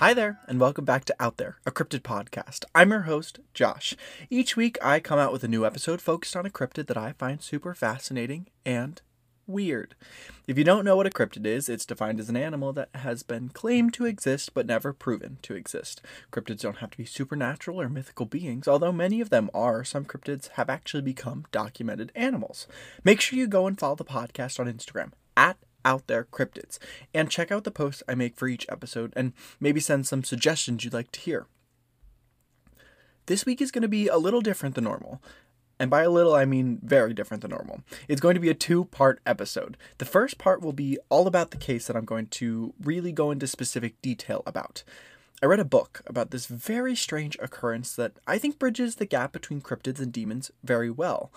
Hi there, and welcome back to Out There, a cryptid podcast. I'm your host, Josh. Each week, I come out with a new episode focused on a cryptid that I find super fascinating and weird. If you don't know what a cryptid is, it's defined as an animal that has been claimed to exist but never proven to exist. Cryptids don't have to be supernatural or mythical beings, although many of them are. Some cryptids have actually become documented animals. Make sure you go and follow the podcast on Instagram at out there cryptids and check out the posts I make for each episode and maybe send some suggestions you'd like to hear. This week is going to be a little different than normal. And by a little, I mean very different than normal. It's going to be a two part episode. The first part will be all about the case that I'm going to really go into specific detail about. I read a book about this very strange occurrence that I think bridges the gap between cryptids and demons very well.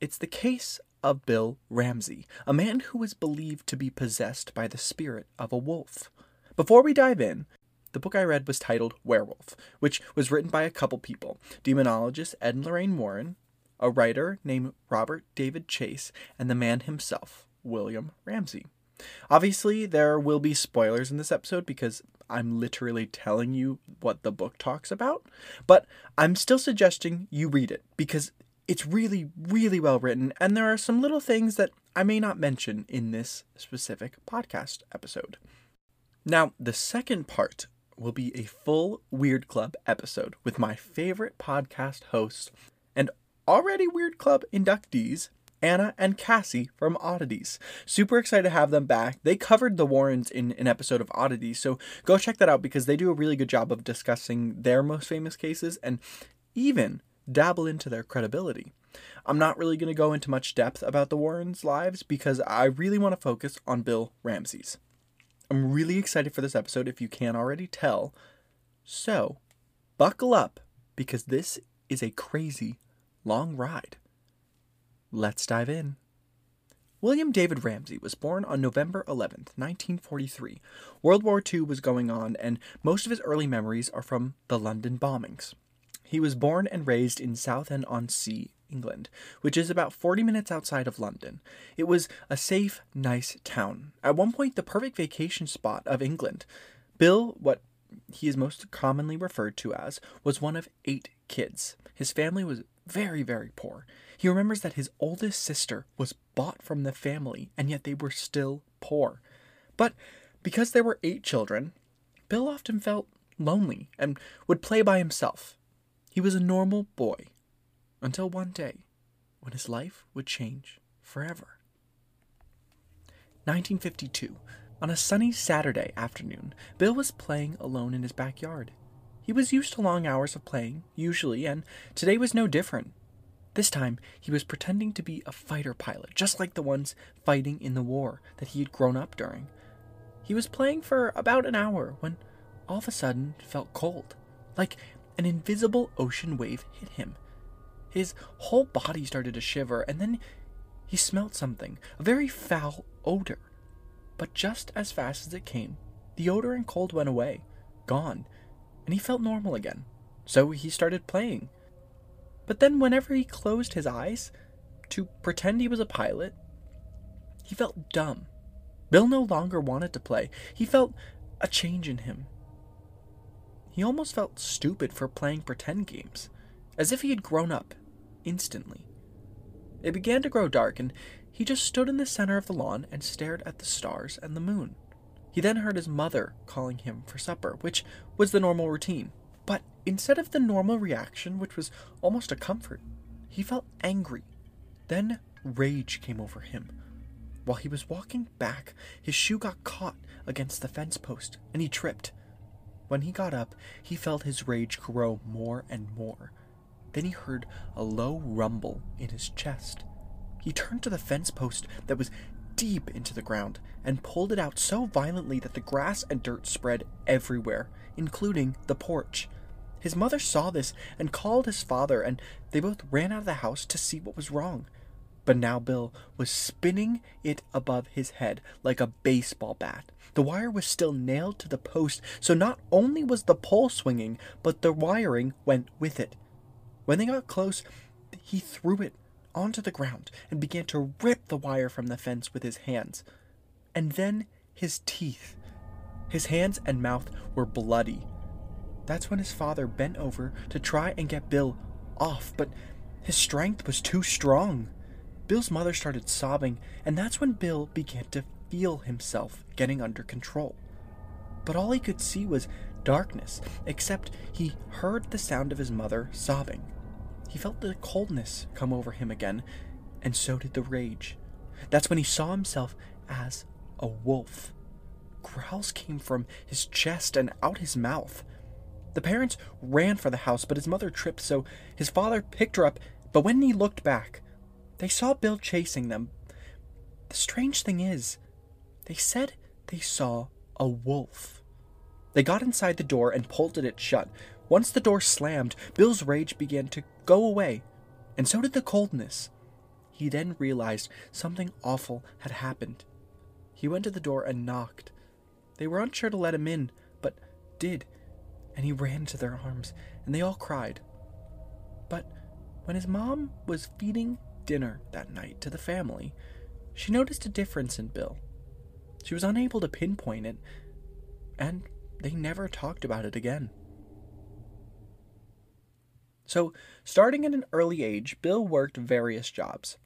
It's the case of Bill Ramsey, a man who was believed to be possessed by the spirit of a wolf. Before we dive in, the book I read was titled Werewolf, which was written by a couple people demonologist Ed and Lorraine Warren, a writer named Robert David Chase, and the man himself, William Ramsey. Obviously, there will be spoilers in this episode because I'm literally telling you what the book talks about, but I'm still suggesting you read it because it's really, really well written, and there are some little things that I may not mention in this specific podcast episode. Now, the second part will be a full Weird Club episode with my favorite podcast hosts and already Weird Club inductees, Anna and Cassie from Oddities. Super excited to have them back. They covered the Warrens in an episode of Oddities, so go check that out because they do a really good job of discussing their most famous cases and even dabble into their credibility. I'm not really going to go into much depth about the Warrens' lives because I really want to focus on Bill Ramsey's. I'm really excited for this episode if you can't already tell. So, buckle up because this is a crazy long ride. Let's dive in. William David Ramsey was born on November 11, 1943. World War II was going on, and most of his early memories are from the London bombings. He was born and raised in Southend on Sea, England, which is about 40 minutes outside of London. It was a safe, nice town. At one point, the perfect vacation spot of England. Bill, what he is most commonly referred to as, was one of eight kids. His family was very, very poor. He remembers that his oldest sister was bought from the family, and yet they were still poor. But because there were eight children, Bill often felt lonely and would play by himself. He was a normal boy until one day when his life would change forever. 1952. On a sunny Saturday afternoon, Bill was playing alone in his backyard. He was used to long hours of playing, usually, and today was no different. This time, he was pretending to be a fighter pilot, just like the ones fighting in the war that he had grown up during. He was playing for about an hour when all of a sudden felt cold, like an invisible ocean wave hit him. His whole body started to shiver, and then he smelt something, a very foul odor. But just as fast as it came, the odor and cold went away, gone, and he felt normal again. So he started playing. But then, whenever he closed his eyes to pretend he was a pilot, he felt dumb. Bill no longer wanted to play. He felt a change in him. He almost felt stupid for playing pretend games, as if he had grown up instantly. It began to grow dark, and he just stood in the center of the lawn and stared at the stars and the moon. He then heard his mother calling him for supper, which was the normal routine. But instead of the normal reaction, which was almost a comfort, he felt angry. Then rage came over him. While he was walking back, his shoe got caught against the fence post, and he tripped. When he got up, he felt his rage grow more and more. Then he heard a low rumble in his chest. He turned to the fence post that was deep into the ground and pulled it out so violently that the grass and dirt spread everywhere, including the porch. His mother saw this and called his father, and they both ran out of the house to see what was wrong. But now Bill was spinning it above his head like a baseball bat. The wire was still nailed to the post, so not only was the pole swinging, but the wiring went with it. When they got close, he threw it onto the ground and began to rip the wire from the fence with his hands. And then his teeth. His hands and mouth were bloody. That's when his father bent over to try and get Bill off, but his strength was too strong. Bill's mother started sobbing, and that's when Bill began to feel himself getting under control. But all he could see was darkness, except he heard the sound of his mother sobbing. He felt the coldness come over him again, and so did the rage. That's when he saw himself as a wolf. Growls came from his chest and out his mouth. The parents ran for the house, but his mother tripped, so his father picked her up. But when he looked back, they saw Bill chasing them. The strange thing is, they said they saw a wolf. They got inside the door and pulled it shut. Once the door slammed, Bill's rage began to go away, and so did the coldness. He then realized something awful had happened. He went to the door and knocked. They were unsure to let him in, but did, and he ran to their arms, and they all cried. But when his mom was feeding dinner that night to the family, she noticed a difference in Bill. She was unable to pinpoint it, and they never talked about it again. So, starting at an early age, Bill worked various jobs.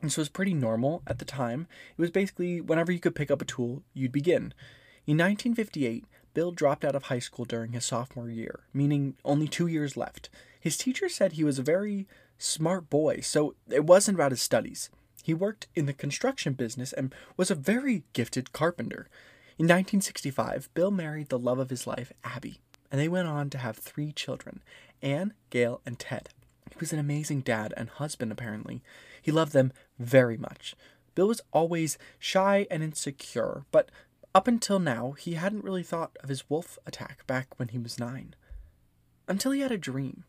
This was pretty normal at the time. It was basically whenever you could pick up a tool, you'd begin. In 1958, Bill dropped out of high school during his sophomore year, meaning only two years left. His teacher said he was a very smart boy, so it wasn't about his studies. He worked in the construction business and was a very gifted carpenter. In 1965, Bill married the love of his life, Abby, and they went on to have three children Anne, Gail, and Ted. He was an amazing dad and husband, apparently. He loved them very much. Bill was always shy and insecure, but up until now, he hadn't really thought of his wolf attack back when he was nine. Until he had a dream.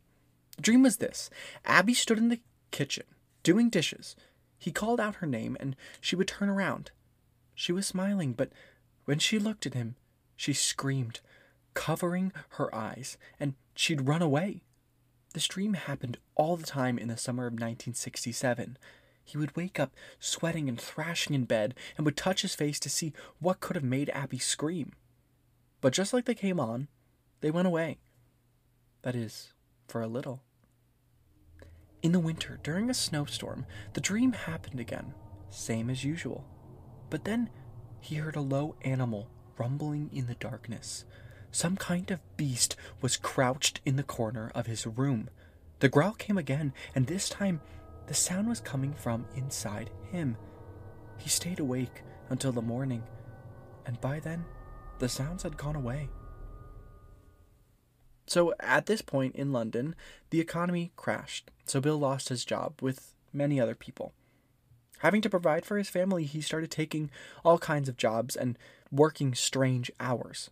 The dream was this Abby stood in the kitchen, doing dishes. He called out her name, and she would turn around. She was smiling, but when she looked at him, she screamed, covering her eyes, and she'd run away. This dream happened all the time in the summer of 1967. He would wake up sweating and thrashing in bed and would touch his face to see what could have made Abby scream. But just like they came on, they went away. That is, for a little. In the winter, during a snowstorm, the dream happened again, same as usual. But then he heard a low animal rumbling in the darkness. Some kind of beast was crouched in the corner of his room. The growl came again, and this time the sound was coming from inside him. He stayed awake until the morning, and by then, the sounds had gone away. So, at this point in London, the economy crashed, so Bill lost his job with many other people. Having to provide for his family, he started taking all kinds of jobs and working strange hours.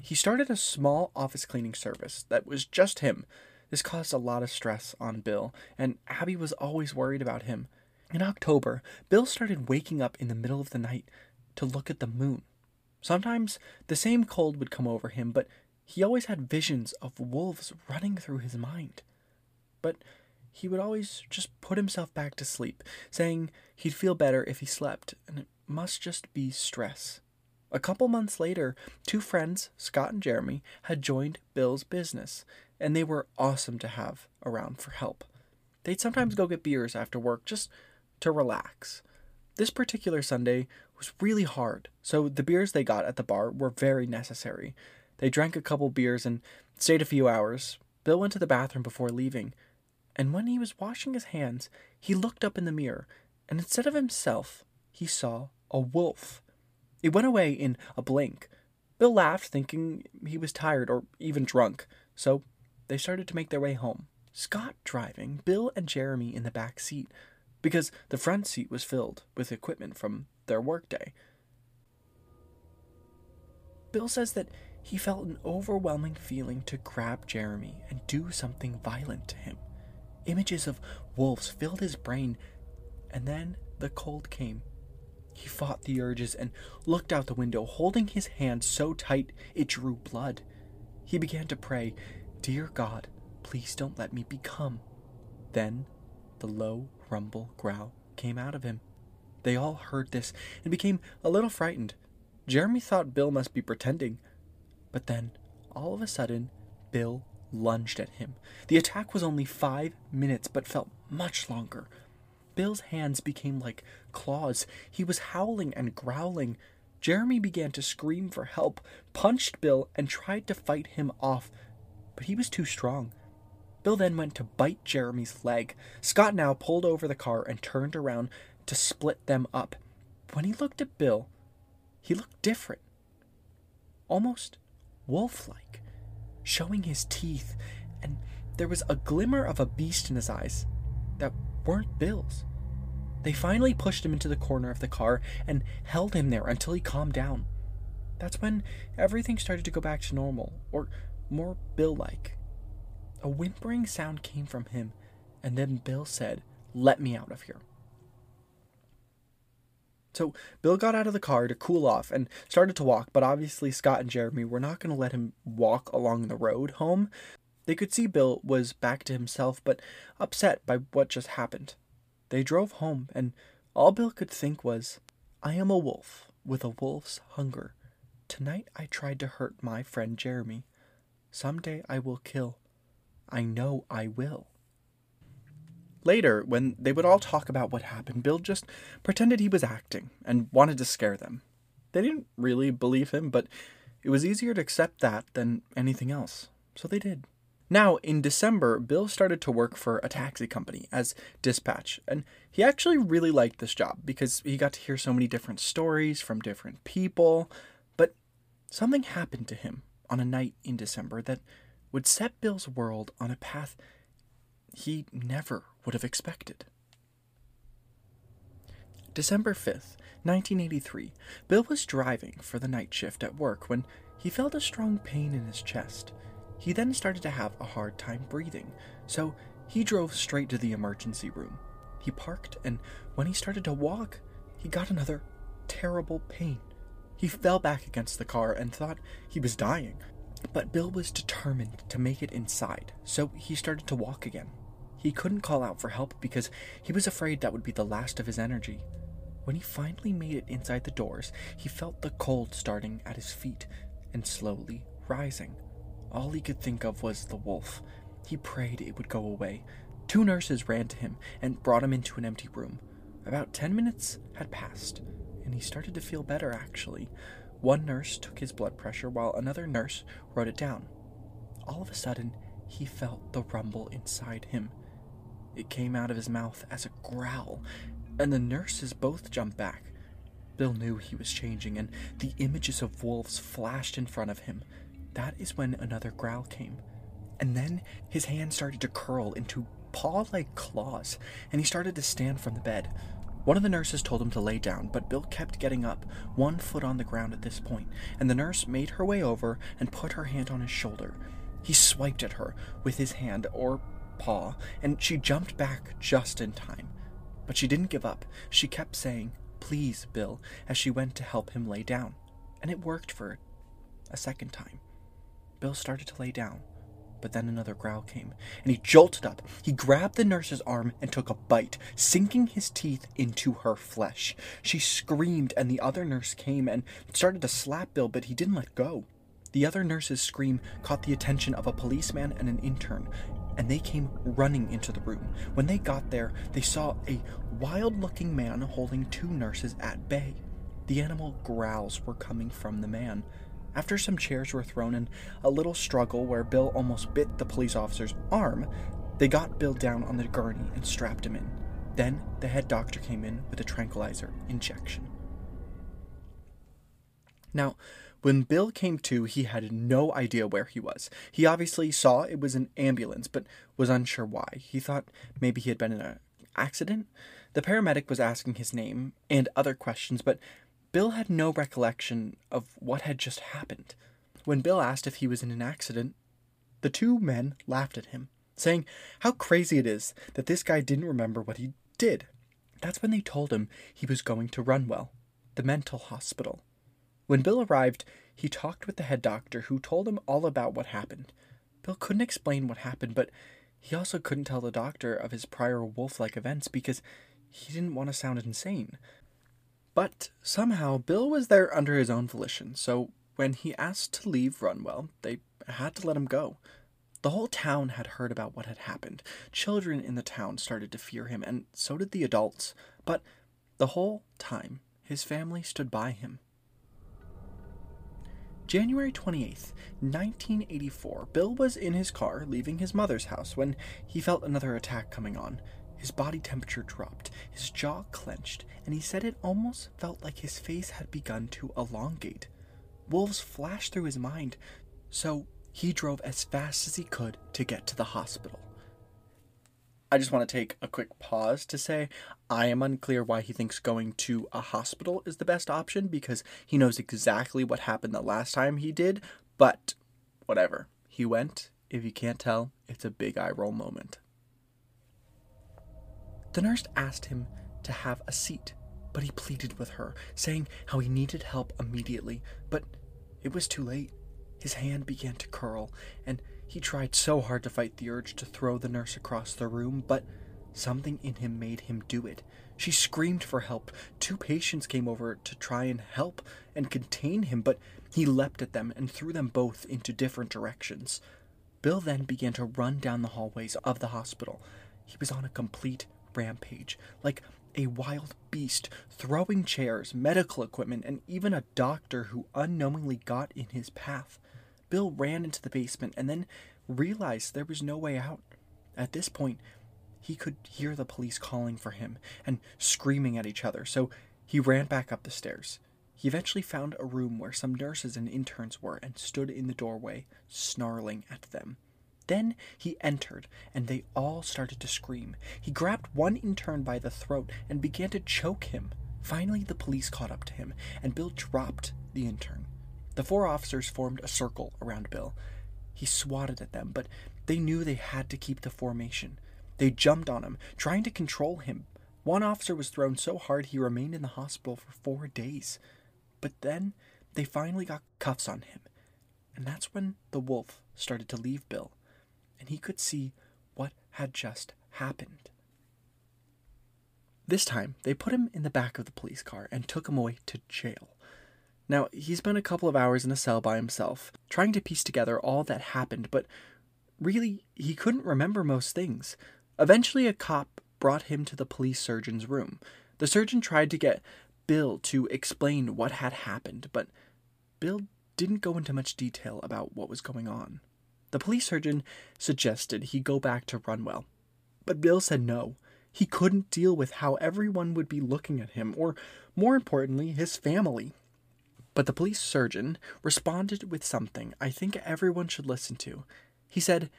He started a small office cleaning service that was just him, this caused a lot of stress on Bill, and Abby was always worried about him. In October, Bill started waking up in the middle of the night to look at the moon. Sometimes the same cold would come over him, but he always had visions of wolves running through his mind. But he would always just put himself back to sleep, saying he'd feel better if he slept, and it must just be stress. A couple months later, two friends, Scott and Jeremy, had joined Bill's business, and they were awesome to have around for help. They'd sometimes go get beers after work just to relax. This particular Sunday was really hard, so the beers they got at the bar were very necessary. They drank a couple beers and stayed a few hours. Bill went to the bathroom before leaving, and when he was washing his hands, he looked up in the mirror, and instead of himself, he saw a wolf. It went away in a blink. Bill laughed, thinking he was tired or even drunk, so they started to make their way home. Scott driving, Bill and Jeremy in the back seat, because the front seat was filled with equipment from their workday. Bill says that he felt an overwhelming feeling to grab Jeremy and do something violent to him. Images of wolves filled his brain, and then the cold came. He fought the urges and looked out the window, holding his hand so tight it drew blood. He began to pray, Dear God, please don't let me become. Then the low rumble growl came out of him. They all heard this and became a little frightened. Jeremy thought Bill must be pretending, but then, all of a sudden, Bill lunged at him. The attack was only five minutes, but felt much longer. Bill's hands became like claws. He was howling and growling. Jeremy began to scream for help, punched Bill, and tried to fight him off, but he was too strong. Bill then went to bite Jeremy's leg. Scott now pulled over the car and turned around to split them up. When he looked at Bill, he looked different. Almost wolf like, showing his teeth, and there was a glimmer of a beast in his eyes that weren't Bill's. They finally pushed him into the corner of the car and held him there until he calmed down. That's when everything started to go back to normal, or more Bill like. A whimpering sound came from him, and then Bill said, Let me out of here. So Bill got out of the car to cool off and started to walk, but obviously Scott and Jeremy were not going to let him walk along the road home. They could see Bill was back to himself, but upset by what just happened. They drove home, and all Bill could think was, I am a wolf with a wolf's hunger. Tonight I tried to hurt my friend Jeremy. Someday I will kill. I know I will. Later, when they would all talk about what happened, Bill just pretended he was acting and wanted to scare them. They didn't really believe him, but it was easier to accept that than anything else, so they did. Now, in December, Bill started to work for a taxi company as dispatch, and he actually really liked this job because he got to hear so many different stories from different people. But something happened to him on a night in December that would set Bill's world on a path he never would have expected. December 5th, 1983, Bill was driving for the night shift at work when he felt a strong pain in his chest. He then started to have a hard time breathing, so he drove straight to the emergency room. He parked, and when he started to walk, he got another terrible pain. He fell back against the car and thought he was dying. But Bill was determined to make it inside, so he started to walk again. He couldn't call out for help because he was afraid that would be the last of his energy. When he finally made it inside the doors, he felt the cold starting at his feet and slowly rising. All he could think of was the wolf. He prayed it would go away. Two nurses ran to him and brought him into an empty room. About ten minutes had passed, and he started to feel better actually. One nurse took his blood pressure while another nurse wrote it down. All of a sudden, he felt the rumble inside him. It came out of his mouth as a growl, and the nurses both jumped back. Bill knew he was changing, and the images of wolves flashed in front of him. That is when another growl came. And then his hand started to curl into paw like claws, and he started to stand from the bed. One of the nurses told him to lay down, but Bill kept getting up, one foot on the ground at this point, and the nurse made her way over and put her hand on his shoulder. He swiped at her with his hand, or paw, and she jumped back just in time. But she didn't give up. She kept saying, Please, Bill, as she went to help him lay down. And it worked for a second time. Bill started to lay down, but then another growl came, and he jolted up. He grabbed the nurse's arm and took a bite, sinking his teeth into her flesh. She screamed, and the other nurse came and started to slap Bill, but he didn't let go. The other nurse's scream caught the attention of a policeman and an intern and they came running into the room. When they got there, they saw a wild looking man holding two nurses at bay. The animal growls were coming from the man. After some chairs were thrown and a little struggle where Bill almost bit the police officer's arm, they got Bill down on the gurney and strapped him in. Then the head doctor came in with a tranquilizer injection. Now, when Bill came to, he had no idea where he was. He obviously saw it was an ambulance, but was unsure why. He thought maybe he had been in an accident. The paramedic was asking his name and other questions, but Bill had no recollection of what had just happened. When Bill asked if he was in an accident, the two men laughed at him, saying how crazy it is that this guy didn't remember what he did. That's when they told him he was going to Runwell, the mental hospital. When Bill arrived, he talked with the head doctor, who told him all about what happened. Bill couldn't explain what happened, but he also couldn't tell the doctor of his prior wolf like events because he didn't want to sound insane. But somehow, Bill was there under his own volition, so when he asked to leave Runwell, they had to let him go. The whole town had heard about what had happened. Children in the town started to fear him, and so did the adults. But the whole time, his family stood by him. January 28th, 1984, Bill was in his car leaving his mother's house when he felt another attack coming on. His body temperature dropped, his jaw clenched, and he said it almost felt like his face had begun to elongate. Wolves flashed through his mind, so he drove as fast as he could to get to the hospital. I just want to take a quick pause to say I am unclear why he thinks going to a hospital is the best option because he knows exactly what happened the last time he did, but whatever. He went. If you can't tell, it's a big eye roll moment. The nurse asked him to have a seat, but he pleaded with her, saying how he needed help immediately, but it was too late. His hand began to curl, and he tried so hard to fight the urge to throw the nurse across the room, but something in him made him do it. She screamed for help. Two patients came over to try and help and contain him, but he leapt at them and threw them both into different directions. Bill then began to run down the hallways of the hospital. He was on a complete rampage, like a wild beast, throwing chairs, medical equipment, and even a doctor who unknowingly got in his path. Bill ran into the basement and then realized there was no way out. At this point, he could hear the police calling for him and screaming at each other, so he ran back up the stairs. He eventually found a room where some nurses and interns were and stood in the doorway, snarling at them. Then he entered, and they all started to scream. He grabbed one intern by the throat and began to choke him. Finally, the police caught up to him, and Bill dropped the intern. The four officers formed a circle around Bill. He swatted at them, but they knew they had to keep the formation. They jumped on him, trying to control him. One officer was thrown so hard he remained in the hospital for four days. But then they finally got cuffs on him. And that's when the wolf started to leave Bill, and he could see what had just happened. This time, they put him in the back of the police car and took him away to jail. Now, he spent a couple of hours in a cell by himself, trying to piece together all that happened, but really, he couldn't remember most things. Eventually, a cop brought him to the police surgeon's room. The surgeon tried to get Bill to explain what had happened, but Bill didn't go into much detail about what was going on. The police surgeon suggested he go back to Runwell, but Bill said no. He couldn't deal with how everyone would be looking at him, or more importantly, his family. But the police surgeon responded with something I think everyone should listen to. He said,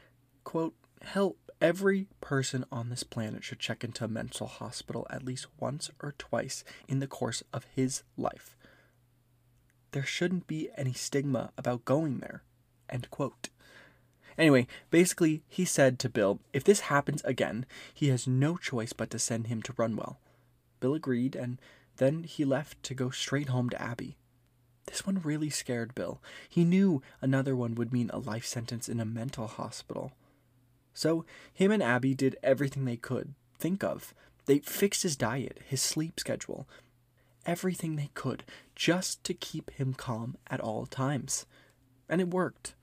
quote, Help every person on this planet should check into a mental hospital at least once or twice in the course of his life. There shouldn't be any stigma about going there. End quote. Anyway, basically, he said to Bill, if this happens again, he has no choice but to send him to Runwell. Bill agreed, and then he left to go straight home to Abby. This one really scared Bill. He knew another one would mean a life sentence in a mental hospital. So, him and Abby did everything they could think of. They fixed his diet, his sleep schedule, everything they could just to keep him calm at all times. And it worked,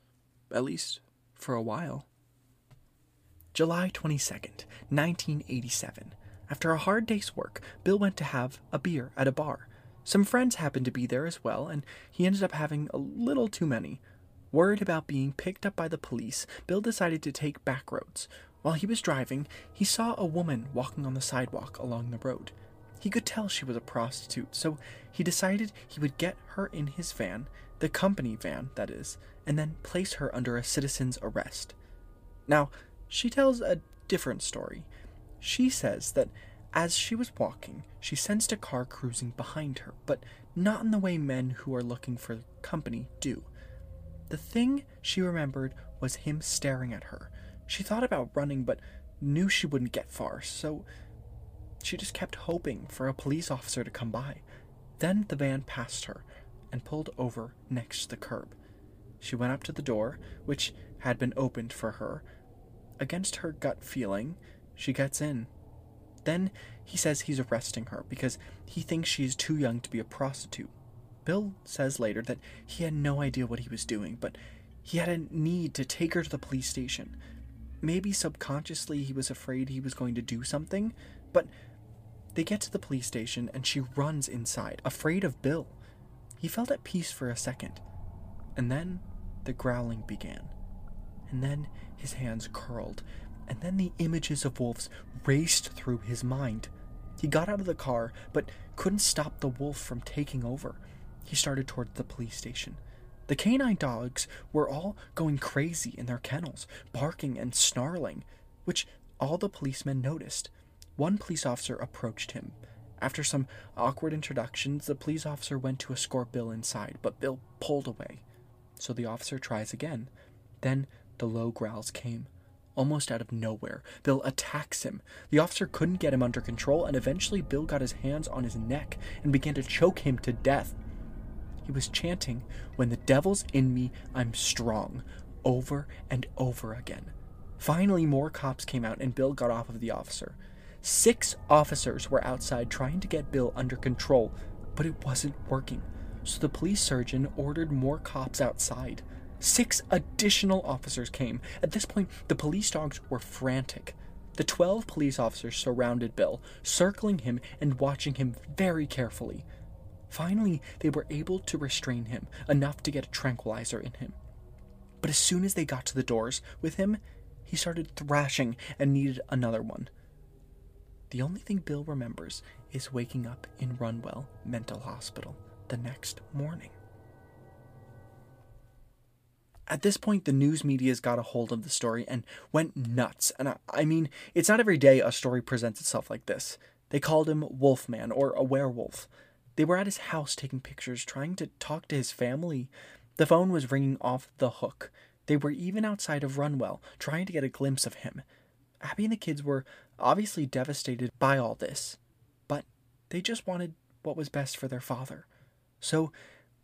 at least for a while. July 22nd, 1987. After a hard day's work, Bill went to have a beer at a bar. Some friends happened to be there as well, and he ended up having a little too many. Worried about being picked up by the police, Bill decided to take back roads. While he was driving, he saw a woman walking on the sidewalk along the road. He could tell she was a prostitute, so he decided he would get her in his van, the company van, that is, and then place her under a citizen's arrest. Now, she tells a different story. She says that as she was walking, she sensed a car cruising behind her, but not in the way men who are looking for company do. The thing she remembered was him staring at her. She thought about running, but knew she wouldn't get far, so she just kept hoping for a police officer to come by. Then the van passed her and pulled over next to the curb. She went up to the door, which had been opened for her. Against her gut feeling, she gets in Then he says he's arresting her because he thinks she is too young to be a prostitute. Bill says later that he had no idea what he was doing, but he had a need to take her to the police station. Maybe subconsciously he was afraid he was going to do something, but they get to the police station and she runs inside, afraid of Bill. He felt at peace for a second, and then the growling began. And then his hands curled, and then the images of wolves raced through his mind. He got out of the car, but couldn't stop the wolf from taking over. He started toward the police station. The canine dogs were all going crazy in their kennels, barking and snarling, which all the policemen noticed. One police officer approached him. After some awkward introductions, the police officer went to escort Bill inside, but Bill pulled away. So the officer tries again. Then the low growls came. Almost out of nowhere, Bill attacks him. The officer couldn't get him under control, and eventually Bill got his hands on his neck and began to choke him to death. He was chanting, When the devil's in me, I'm strong, over and over again. Finally, more cops came out, and Bill got off of the officer. Six officers were outside trying to get Bill under control, but it wasn't working. So the police surgeon ordered more cops outside. Six additional officers came. At this point, the police dogs were frantic. The 12 police officers surrounded Bill, circling him and watching him very carefully. Finally, they were able to restrain him enough to get a tranquilizer in him. But as soon as they got to the doors with him, he started thrashing and needed another one. The only thing Bill remembers is waking up in Runwell Mental Hospital the next morning. At this point, the news media's got a hold of the story and went nuts. And I, I, mean, it's not every day a story presents itself like this. They called him Wolfman or a werewolf. They were at his house taking pictures, trying to talk to his family. The phone was ringing off the hook. They were even outside of Runwell, trying to get a glimpse of him. Abby and the kids were obviously devastated by all this, but they just wanted what was best for their father. So,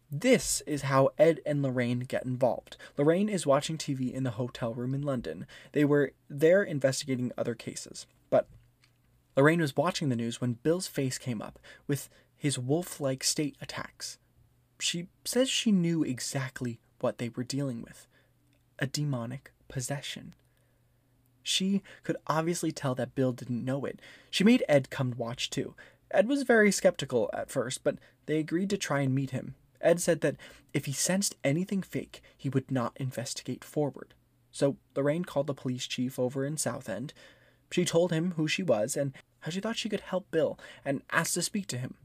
this is how Ed and Lorraine get involved. Lorraine is watching TV in the hotel room in London. They were there investigating other cases. But Lorraine was watching the news when Bill's face came up with his wolf like state attacks. She says she knew exactly what they were dealing with a demonic possession. She could obviously tell that Bill didn't know it. She made Ed come watch too. Ed was very skeptical at first, but they agreed to try and meet him. Ed said that if he sensed anything fake, he would not investigate forward. So Lorraine called the police chief over in Southend. She told him who she was and how she thought she could help Bill and asked to speak to him.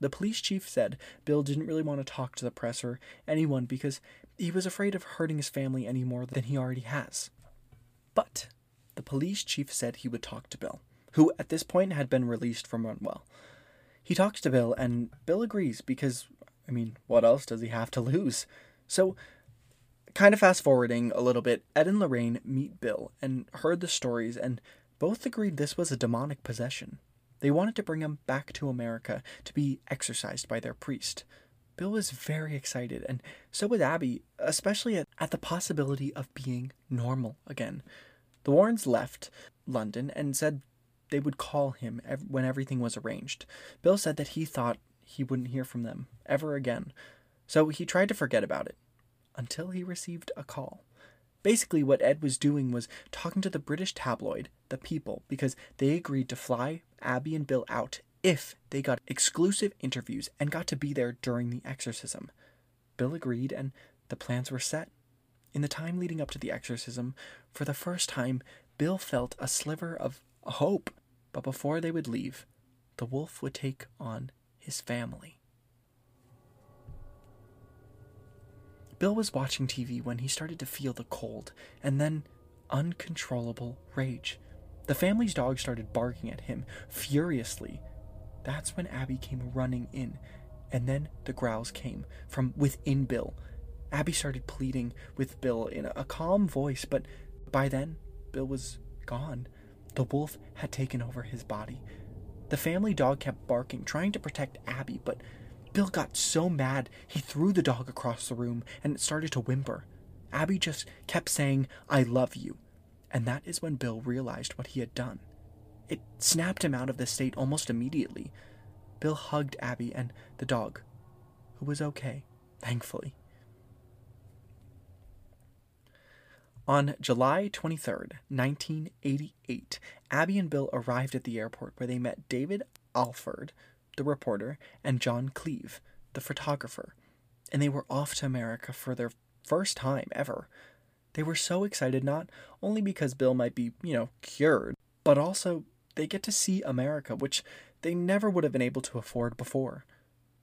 The police chief said Bill didn't really want to talk to the press or anyone because he was afraid of hurting his family any more than he already has. But the police chief said he would talk to Bill, who at this point had been released from Runwell. He talks to Bill, and Bill agrees because, I mean, what else does he have to lose? So, kind of fast forwarding a little bit, Ed and Lorraine meet Bill and heard the stories, and both agreed this was a demonic possession. They wanted to bring him back to America to be exorcised by their priest. Bill was very excited, and so was Abby, especially at, at the possibility of being normal again. The Warrens left London and said they would call him ev- when everything was arranged. Bill said that he thought he wouldn't hear from them ever again, so he tried to forget about it until he received a call. Basically, what Ed was doing was talking to the British tabloid, The People, because they agreed to fly Abby and Bill out if they got exclusive interviews and got to be there during the exorcism. Bill agreed, and the plans were set. In the time leading up to the exorcism, for the first time, Bill felt a sliver of hope. But before they would leave, the wolf would take on his family. Bill was watching TV when he started to feel the cold and then uncontrollable rage. The family's dog started barking at him furiously. That's when Abby came running in, and then the growls came from within Bill. Abby started pleading with Bill in a calm voice, but by then, Bill was gone. The wolf had taken over his body. The family dog kept barking, trying to protect Abby, but Bill got so mad he threw the dog across the room and it started to whimper. Abby just kept saying, I love you. And that is when Bill realized what he had done. It snapped him out of the state almost immediately. Bill hugged Abby and the dog, who was okay, thankfully. On July 23rd, 1988, Abby and Bill arrived at the airport where they met David Alford, the reporter, and John Cleve, the photographer, and they were off to America for their first time ever. They were so excited not only because Bill might be, you know, cured, but also they get to see America, which they never would have been able to afford before.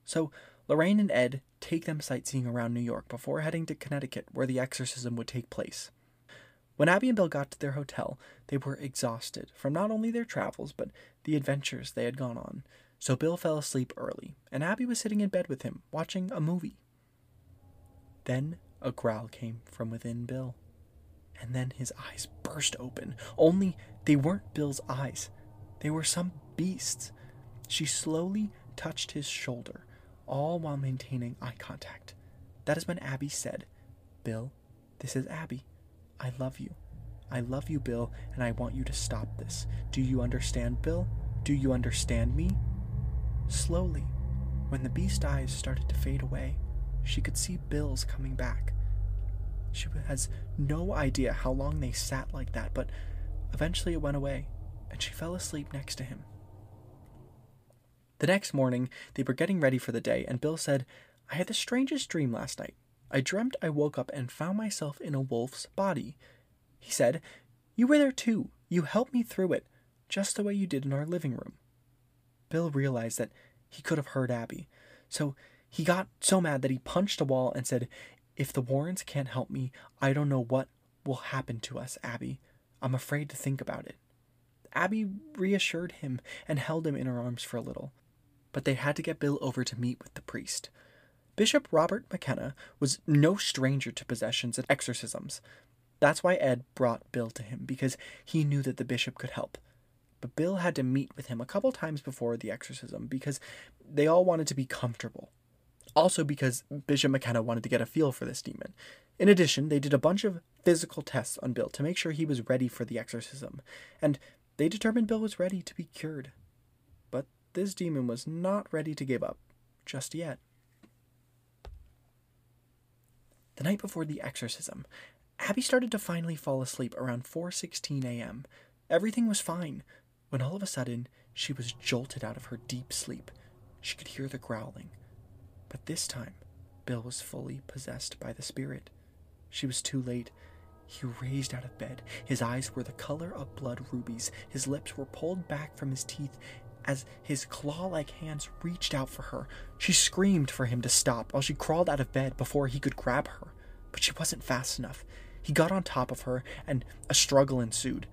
So Lorraine and Ed take them sightseeing around New York before heading to Connecticut, where the exorcism would take place. When Abby and Bill got to their hotel, they were exhausted from not only their travels, but the adventures they had gone on. So Bill fell asleep early, and Abby was sitting in bed with him, watching a movie. Then a growl came from within Bill, and then his eyes burst open. Only they weren't Bill's eyes, they were some beast's. She slowly touched his shoulder, all while maintaining eye contact. That is when Abby said, Bill, this is Abby. I love you. I love you, Bill, and I want you to stop this. Do you understand, Bill? Do you understand me? Slowly, when the beast eyes started to fade away, she could see Bill's coming back. She has no idea how long they sat like that, but eventually it went away, and she fell asleep next to him. The next morning, they were getting ready for the day, and Bill said, I had the strangest dream last night. I dreamt I woke up and found myself in a wolf's body. He said, You were there too. You helped me through it, just the way you did in our living room. Bill realized that he could have hurt Abby, so he got so mad that he punched a wall and said, If the Warrens can't help me, I don't know what will happen to us, Abby. I'm afraid to think about it. Abby reassured him and held him in her arms for a little, but they had to get Bill over to meet with the priest. Bishop Robert McKenna was no stranger to possessions and exorcisms. That's why Ed brought Bill to him, because he knew that the bishop could help. But Bill had to meet with him a couple times before the exorcism because they all wanted to be comfortable. Also, because Bishop McKenna wanted to get a feel for this demon. In addition, they did a bunch of physical tests on Bill to make sure he was ready for the exorcism, and they determined Bill was ready to be cured. But this demon was not ready to give up just yet. The night before the exorcism, Abby started to finally fall asleep around 4:16 a.m. Everything was fine, when all of a sudden she was jolted out of her deep sleep. She could hear the growling. But this time, Bill was fully possessed by the spirit. She was too late. He raised out of bed. His eyes were the color of blood rubies. His lips were pulled back from his teeth as his claw like hands reached out for her. She screamed for him to stop while she crawled out of bed before he could grab her. But she wasn't fast enough. He got on top of her, and a struggle ensued.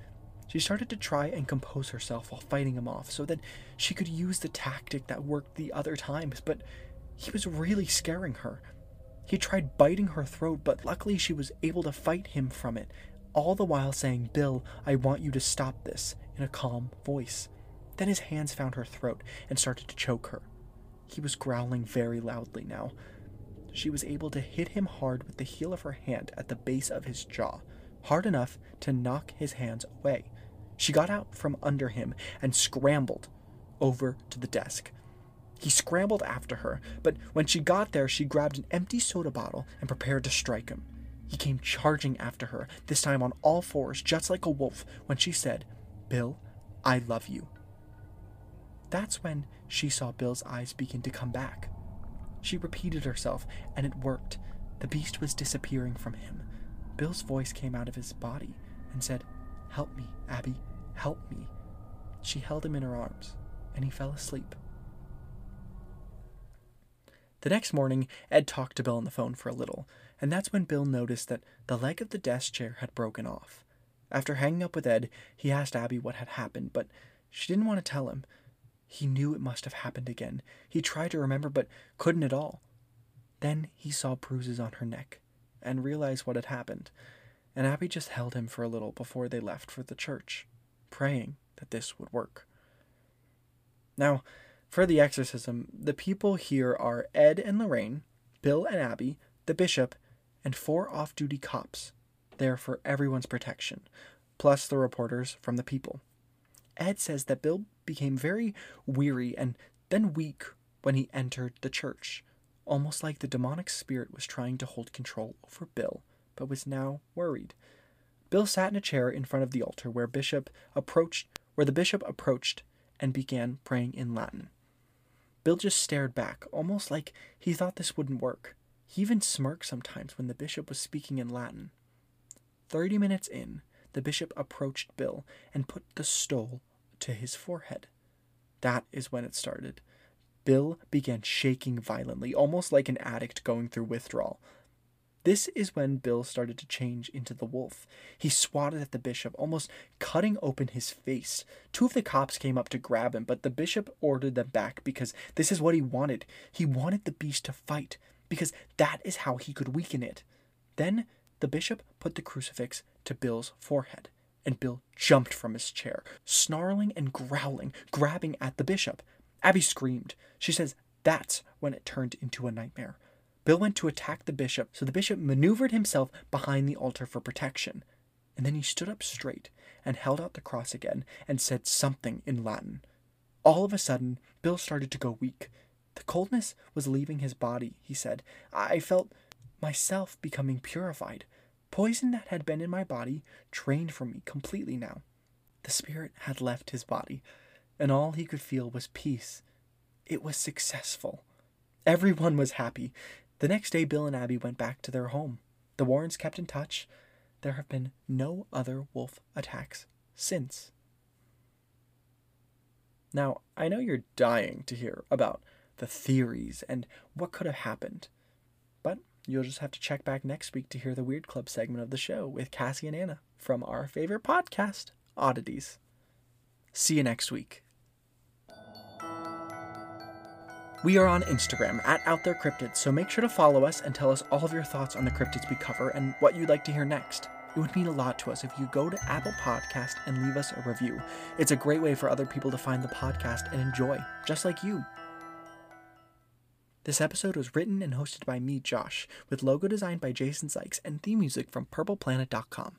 She started to try and compose herself while fighting him off so that she could use the tactic that worked the other times, but he was really scaring her. He tried biting her throat, but luckily she was able to fight him from it, all the while saying, Bill, I want you to stop this, in a calm voice. Then his hands found her throat and started to choke her. He was growling very loudly now. She was able to hit him hard with the heel of her hand at the base of his jaw, hard enough to knock his hands away. She got out from under him and scrambled over to the desk. He scrambled after her, but when she got there, she grabbed an empty soda bottle and prepared to strike him. He came charging after her, this time on all fours, just like a wolf, when she said, Bill, I love you. That's when she saw Bill's eyes begin to come back. She repeated herself, and it worked. The beast was disappearing from him. Bill's voice came out of his body and said, Help me, Abby, help me. She held him in her arms, and he fell asleep. The next morning, Ed talked to Bill on the phone for a little, and that's when Bill noticed that the leg of the desk chair had broken off. After hanging up with Ed, he asked Abby what had happened, but she didn't want to tell him. He knew it must have happened again. He tried to remember, but couldn't at all. Then he saw bruises on her neck and realized what had happened, and Abby just held him for a little before they left for the church, praying that this would work. Now, for the exorcism, the people here are Ed and Lorraine, Bill and Abby, the bishop, and four off duty cops, there for everyone's protection, plus the reporters from the people. Ed says that Bill became very weary and then weak when he entered the church, almost like the demonic spirit was trying to hold control over Bill, but was now worried. Bill sat in a chair in front of the altar where bishop approached where the bishop approached and began praying in Latin. Bill just stared back, almost like he thought this wouldn't work. He even smirked sometimes when the bishop was speaking in Latin. Thirty minutes in, the bishop approached Bill and put the stole to his forehead. That is when it started. Bill began shaking violently, almost like an addict going through withdrawal. This is when Bill started to change into the wolf. He swatted at the bishop, almost cutting open his face. Two of the cops came up to grab him, but the bishop ordered them back because this is what he wanted. He wanted the beast to fight, because that is how he could weaken it. Then the bishop put the crucifix to Bill's forehead, and Bill jumped from his chair, snarling and growling, grabbing at the bishop. Abby screamed. She says that's when it turned into a nightmare. Bill went to attack the bishop, so the bishop maneuvered himself behind the altar for protection. And then he stood up straight and held out the cross again and said something in Latin. All of a sudden, Bill started to go weak. The coldness was leaving his body, he said. I felt myself becoming purified. Poison that had been in my body drained from me completely now. The spirit had left his body, and all he could feel was peace. It was successful. Everyone was happy. The next day, Bill and Abby went back to their home. The Warrens kept in touch. There have been no other wolf attacks since. Now, I know you're dying to hear about the theories and what could have happened, but you'll just have to check back next week to hear the Weird Club segment of the show with Cassie and Anna from our favorite podcast, Oddities. See you next week. We are on Instagram at Out There Cryptids, so make sure to follow us and tell us all of your thoughts on the cryptids we cover and what you'd like to hear next. It would mean a lot to us if you go to Apple Podcast and leave us a review. It's a great way for other people to find the podcast and enjoy, just like you. This episode was written and hosted by me, Josh, with logo designed by Jason Sykes and theme music from purpleplanet.com.